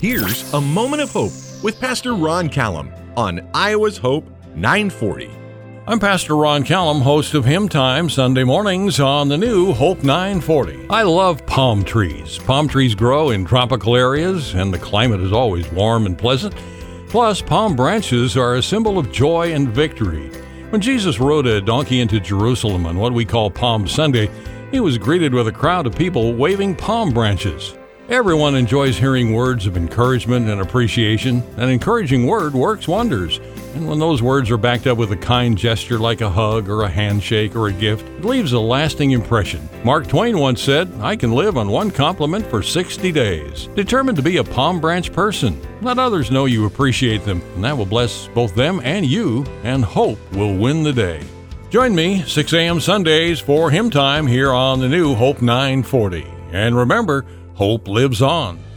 Here's a moment of hope with Pastor Ron Callum on Iowa's Hope 940. I'm Pastor Ron Callum, host of Hymn Time Sunday mornings on the new Hope 940. I love palm trees. Palm trees grow in tropical areas, and the climate is always warm and pleasant. Plus, palm branches are a symbol of joy and victory. When Jesus rode a donkey into Jerusalem on what we call Palm Sunday, he was greeted with a crowd of people waving palm branches. Everyone enjoys hearing words of encouragement and appreciation. An encouraging word works wonders. And when those words are backed up with a kind gesture like a hug or a handshake or a gift, it leaves a lasting impression. Mark Twain once said, I can live on one compliment for 60 days. Determined to be a palm branch person. Let others know you appreciate them, and that will bless both them and you, and hope will win the day. Join me 6 a.m. Sundays for Hymn Time here on the new Hope 940. And remember, hope lives on.